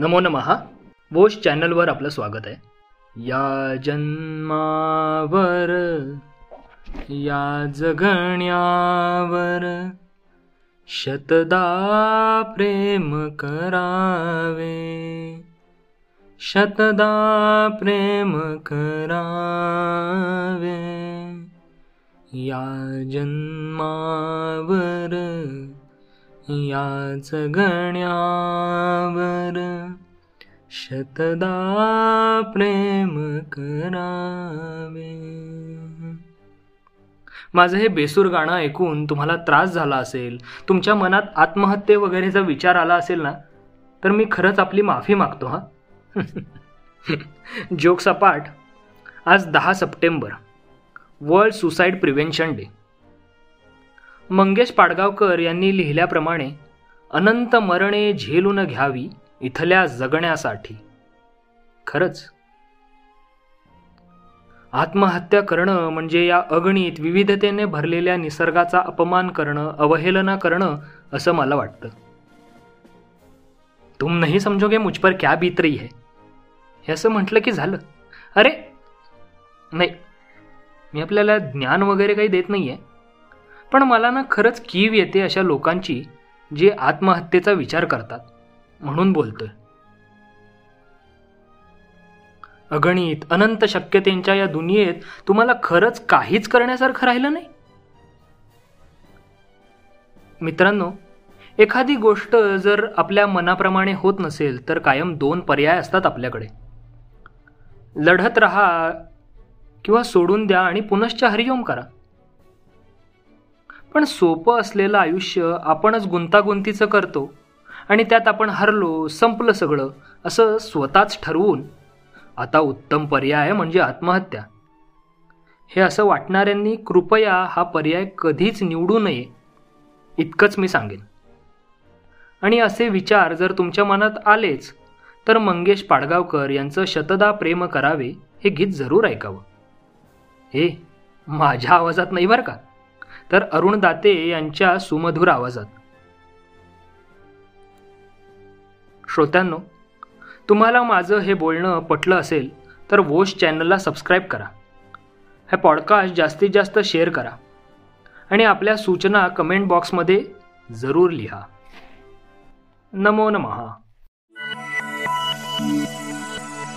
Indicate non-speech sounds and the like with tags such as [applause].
नमो नमः. वोश चॅनलवर आपलं स्वागत आहे. या जन्मावर या जगण्यावर शतदा प्रेम करावे. शतदा प्रेम करावे. या जन्मावर या जगण्यावर शतदा प्रेम करावे. माझं हे बेसूर गाणं ऐकून तुम्हाला त्रास झाला असेल तुमच्या मनात आत्महत्ये वगैरेचा विचार आला असेल ना तर मी खरंच आपली माफी मागतो हा. [laughs] जोक सपाट आज दहा September. World suicide prevention day. Mangesh Padgaonkar यांनी लिहिल्याप्रमाणे अनंत मरणे झेलून घ्यावी इथल्या जगण्यासाठी. खरंच? आत्महत्या करणं म्हणजे या अगणित विविधतेने भरलेल्या निसर्गाचा अपमान करणं अवहेलना करणं असं मला वाटतं. तुम नाही समजोगे मुझ पर क्या बीत रही है? हे असं म्हटलं की झालं. अरे! नाही. मी आपल्याला ज्ञान वगैरे काही देत नाहीये. पण मला ना खरंच कीव येते अशा लोकांची जे आत्महत्येचा विचार करतात म्हणून बोलतोय. अगणित अनंत शक्यतेच्या या दुनियेत तुम्हाला खरंच काहीच करण्यासारखं राहिलं नाही? मित्रांनो एखादी गोष्ट जर आपल्या मनाप्रमाणे होत नसेल तर कायम दोन पर्याय असतात आपल्याकडे. लढत राहा किंवा सोडून द्या आणि पुनश्च हरिओम करा. पण सोपं असलेलं आयुष्य आपणच गुंतागुंतीचं करतो आणि त्यात आपण हरलो संपलं सगळं असं स्वतःच ठरवून. आता उत्तम पर्याय म्हणजे आत्महत्या. हे असं वाटणाऱ्यांनी कृपया हा पर्याय कधीच निवडू नये इतकंच मी सांगेन. आणि असे विचार जर तुमच्या मनात आलेच तर मंगेश पाडगावकर यांचं शतदा प्रेम करावे हे गीत जरूर ऐकावं. हे माझ्या आवाजात नाही बरं का? तर अरुण दाते यांच्या सुमधुर आवाजात. श्रोत्यांनो तुम्हाला माझं हे बोलणं पटलं असेल तर वोश चॅनलला सबस्क्राईब करा. हे पॉडकास्ट जास्तीत जास्त शेअर करा. आणि आपल्या सूचना कमेंट बॉक्समध्ये जरूर लिहा. नमो नमहा